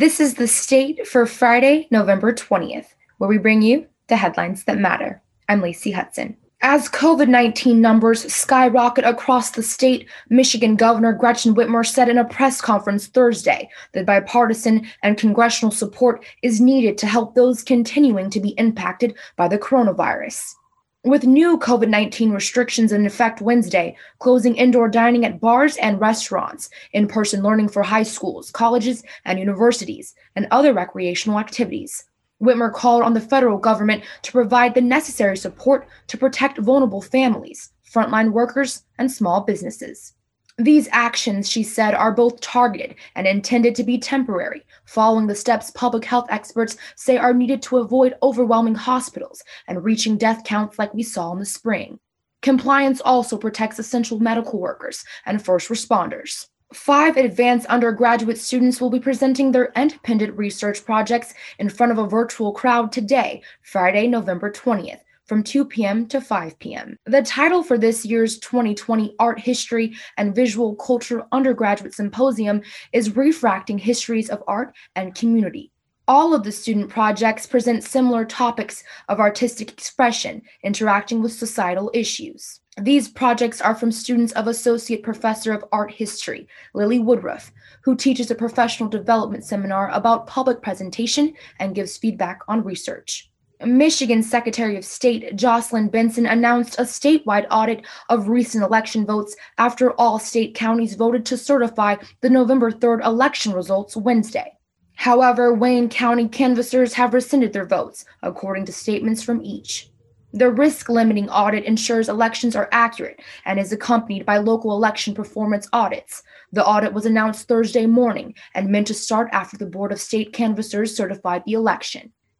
This is the state for Friday, November 20th, where we bring you the headlines that matter. I'm Lacey Hudson. As COVID 19 numbers skyrocket across the state, Michigan Governor Gretchen Whitmer said in a press conference Thursday that bipartisan and congressional support is needed to help those continuing to be impacted by the coronavirus. With new COVID 19 restrictions in effect Wednesday, closing indoor dining at bars and restaurants, in person learning for high schools, colleges, and universities, and other recreational activities, Whitmer called on the federal government to provide the necessary support to protect vulnerable families, frontline workers, and small businesses. These actions, she said, are both targeted and intended to be temporary, following the steps public health experts say are needed to avoid overwhelming hospitals and reaching death counts like we saw in the spring. Compliance also protects essential medical workers and first responders. Five advanced undergraduate students will be presenting their independent research projects in front of a virtual crowd today, Friday, November 20th from 2 p.m. to 5 p.m. The title for this year's 2020 Art History and Visual Culture Undergraduate Symposium is Refracting Histories of Art and Community. All of the student projects present similar topics of artistic expression, interacting with societal issues. These projects are from students of Associate Professor of Art History, Lily Woodruff, who teaches a professional development seminar about public presentation and gives feedback on research. Michigan Secretary of State Jocelyn Benson announced a statewide audit of recent election votes after all state counties voted to certify the November 3rd election results Wednesday. However, Wayne County canvassers have rescinded their votes, according to statements from each. The risk limiting audit ensures elections are accurate and is accompanied by local election performance audits. The audit was announced Thursday morning and meant to start after the Board of State Canvassers certified the election.